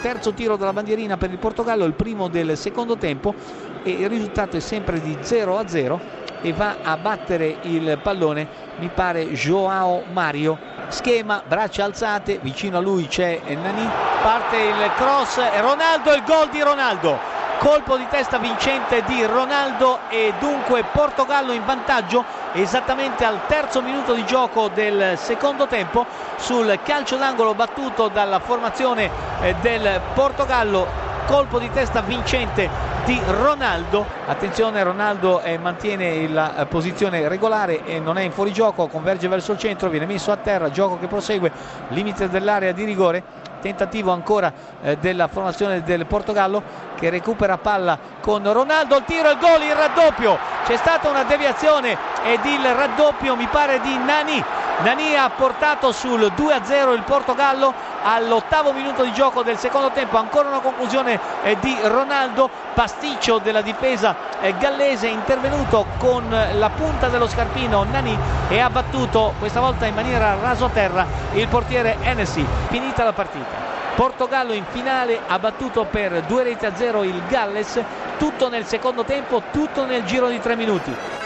terzo tiro dalla bandierina per il Portogallo, il primo del secondo tempo e il risultato è sempre di 0 a 0 e va a battere il pallone mi pare Joao Mario. Schema braccia alzate vicino a lui c'è Nani parte il cross Ronaldo il gol di Ronaldo colpo di testa vincente di Ronaldo e dunque Portogallo in vantaggio esattamente al terzo minuto di gioco del secondo tempo. Sul calcio d'angolo battuto dalla formazione eh, del Portogallo colpo di testa vincente di Ronaldo. Attenzione Ronaldo eh, mantiene la eh, posizione regolare e non è in fuorigioco converge verso il centro viene messo a terra gioco che prosegue limite dell'area di rigore tentativo ancora eh, della formazione del Portogallo che recupera palla con Ronaldo, il tiro, il gol, il raddoppio, c'è stata una deviazione ed il raddoppio mi pare di Nani. Nani ha portato sul 2-0 il Portogallo all'ottavo minuto di gioco del secondo tempo, ancora una conclusione eh, di Ronaldo, pasticcio della difesa eh, gallese intervenuto con la punta dello scarpino Nani e ha battuto questa volta in maniera raso terra il portiere Hennessy, finita la partita. Portogallo in finale ha battuto per due reti a zero il Galles, tutto nel secondo tempo, tutto nel giro di tre minuti.